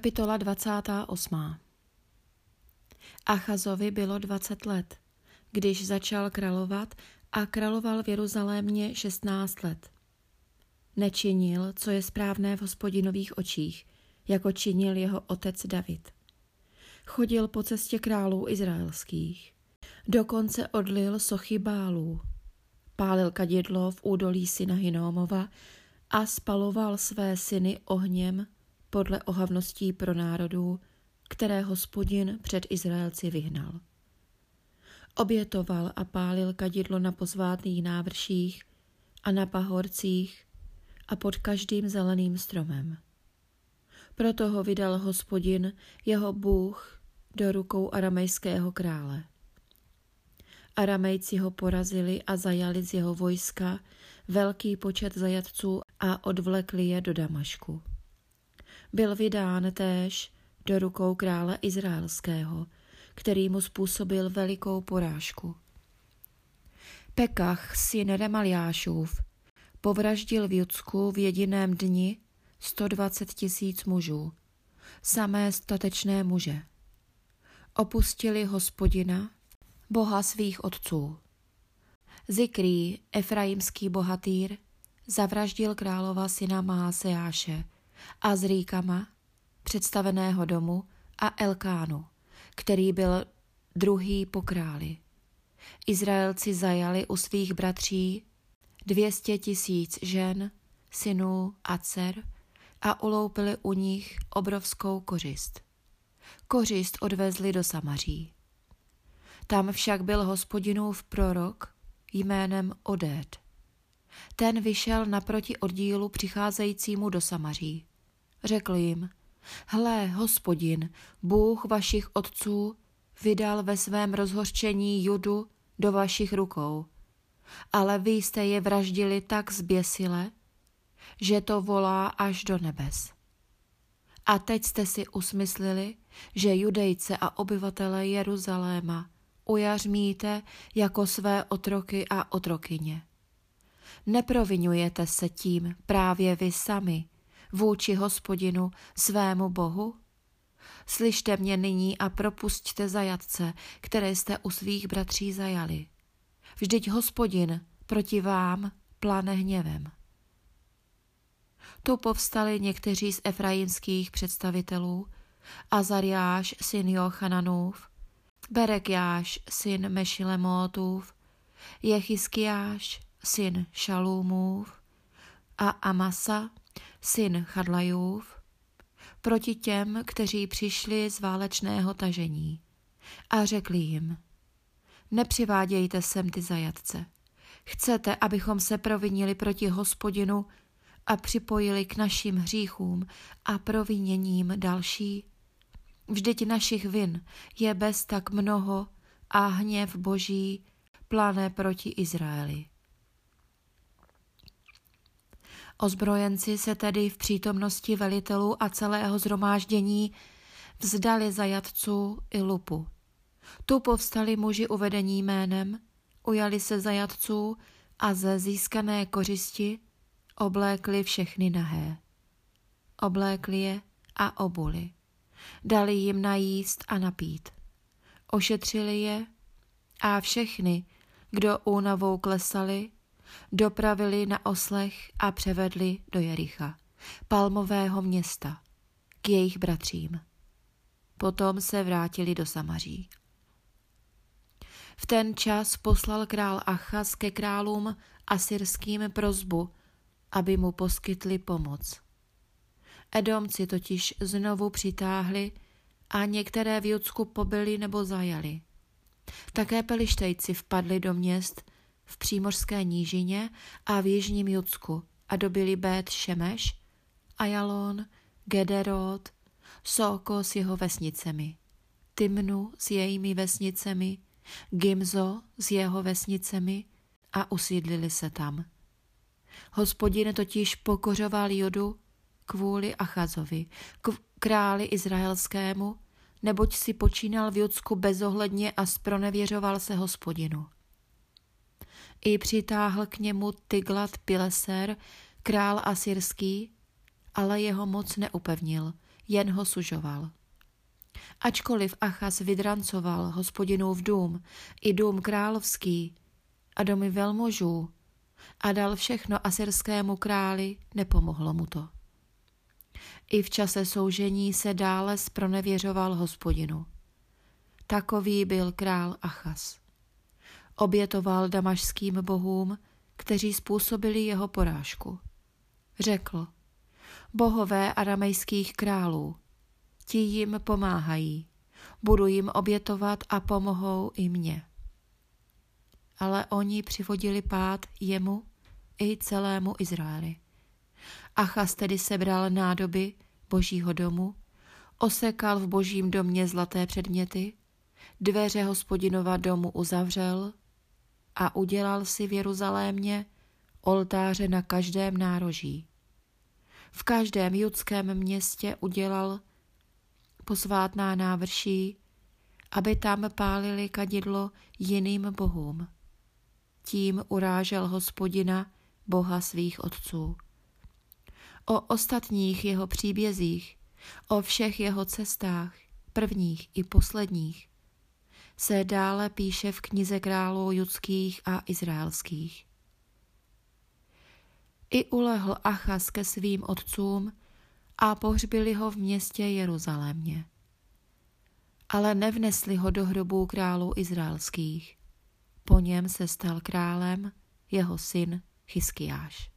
Kapitola 28. Achazovi bylo 20 let, když začal královat a královal v Jeruzalémě 16 let. Nečinil, co je správné v hospodinových očích, jako činil jeho otec David. Chodil po cestě králů izraelských. Dokonce odlil sochy bálů. Pálil kadidlo v údolí syna Hinómova a spaloval své syny ohněm podle ohavností pro národů, které hospodin před Izraelci vyhnal. Obětoval a pálil kadidlo na pozvátných návrších a na pahorcích a pod každým zeleným stromem. Proto ho vydal hospodin, jeho Bůh, do rukou aramejského krále. Aramejci ho porazili a zajali z jeho vojska velký počet zajatců a odvlekli je do Damašku. Byl vydán též do rukou krále izraelského, který mu způsobil velikou porážku. Pekach, syn Remaliášův, povraždil v Judsku v jediném dni 120 tisíc mužů, samé statečné muže. Opustili hospodina, boha svých otců. Zikrý, efraimský bohatýr, zavraždil králova syna Maaseáše a Zríkama, představeného domu, a Elkánu, který byl druhý po králi. Izraelci zajali u svých bratří dvěstě tisíc žen, synů a dcer a uloupili u nich obrovskou kořist. Kořist odvezli do Samaří. Tam však byl hospodinův prorok jménem Odéd. Ten vyšel naproti oddílu přicházejícímu do Samaří. Řekl jim, hle, hospodin, Bůh vašich otců, vydal ve svém rozhořčení judu do vašich rukou. Ale vy jste je vraždili tak zběsile, že to volá až do nebes. A teď jste si usmyslili, že judejce a obyvatele Jeruzaléma ujařmíte jako své otroky a otrokyně. Neprovinujete se tím právě vy sami vůči hospodinu svému bohu? Slyšte mě nyní a propusťte zajatce, které jste u svých bratří zajali. Vždyť hospodin proti vám plane hněvem. Tu povstali někteří z efraimských představitelů, Azariáš, syn Jochananův, Berekjáš, syn Mešilemótův, Jechiskiáš, syn Šalumův a Amasa, syn Chadlajův, proti těm, kteří přišli z válečného tažení. A řekli jim, nepřivádějte sem ty zajatce. Chcete, abychom se provinili proti hospodinu a připojili k našim hříchům a proviněním další? Vždyť našich vin je bez tak mnoho a hněv boží pláne proti Izraeli. Ozbrojenci se tedy v přítomnosti velitelů a celého zhromáždění vzdali zajatců i lupu. Tu povstali muži uvedení jménem, ujali se zajatců a ze získané kořisti oblékli všechny nahé. Oblékli je a obuli. Dali jim najíst a napít. Ošetřili je a všechny, kdo únavou klesali, dopravili na oslech a převedli do Jericha, palmového města, k jejich bratřím. Potom se vrátili do Samaří. V ten čas poslal král Achaz ke králům asyrským prozbu, aby mu poskytli pomoc. Edomci totiž znovu přitáhli a některé v Judsku pobili nebo zajali. Také pelištejci vpadli do měst v přímořské nížině a v jižním Judsku a dobili Bet Šemeš, Ajalon, Gederot, Soko s jeho vesnicemi, Timnu s jejími vesnicemi, Gimzo s jeho vesnicemi a usídlili se tam. Hospodin totiž pokořoval Judu kvůli Achazovi, k králi izraelskému, neboť si počínal v Judsku bezohledně a spronevěřoval se hospodinu. I přitáhl k němu Tyglat Pileser, král asyrský, ale jeho moc neupevnil, jen ho sužoval. Ačkoliv Achas vydrancoval hospodinův dům i dům královský a domy velmožů a dal všechno asyrskému králi, nepomohlo mu to. I v čase soužení se dále spronevěřoval hospodinu. Takový byl král Achas. Obětoval damašským bohům, kteří způsobili jeho porážku. Řekl, bohové aramejských králů, ti jim pomáhají, budu jim obětovat a pomohou i mně. Ale oni přivodili pád jemu i celému Izraeli. Achas tedy sebral nádoby božího domu, osekal v božím domě zlaté předměty, dveře hospodinova domu uzavřel a udělal si v Jeruzalémě oltáře na každém nároží. V každém judském městě udělal posvátná návrší, aby tam pálili kadidlo jiným bohům. Tím urážel hospodina, boha svých otců. O ostatních jeho příbězích, o všech jeho cestách, prvních i posledních, se dále píše v knize králů judských a izraelských. I ulehl Achas ke svým otcům a pohřbili ho v městě Jeruzalémě. Ale nevnesli ho do hrobů králů izraelských. Po něm se stal králem jeho syn Chyskiáš.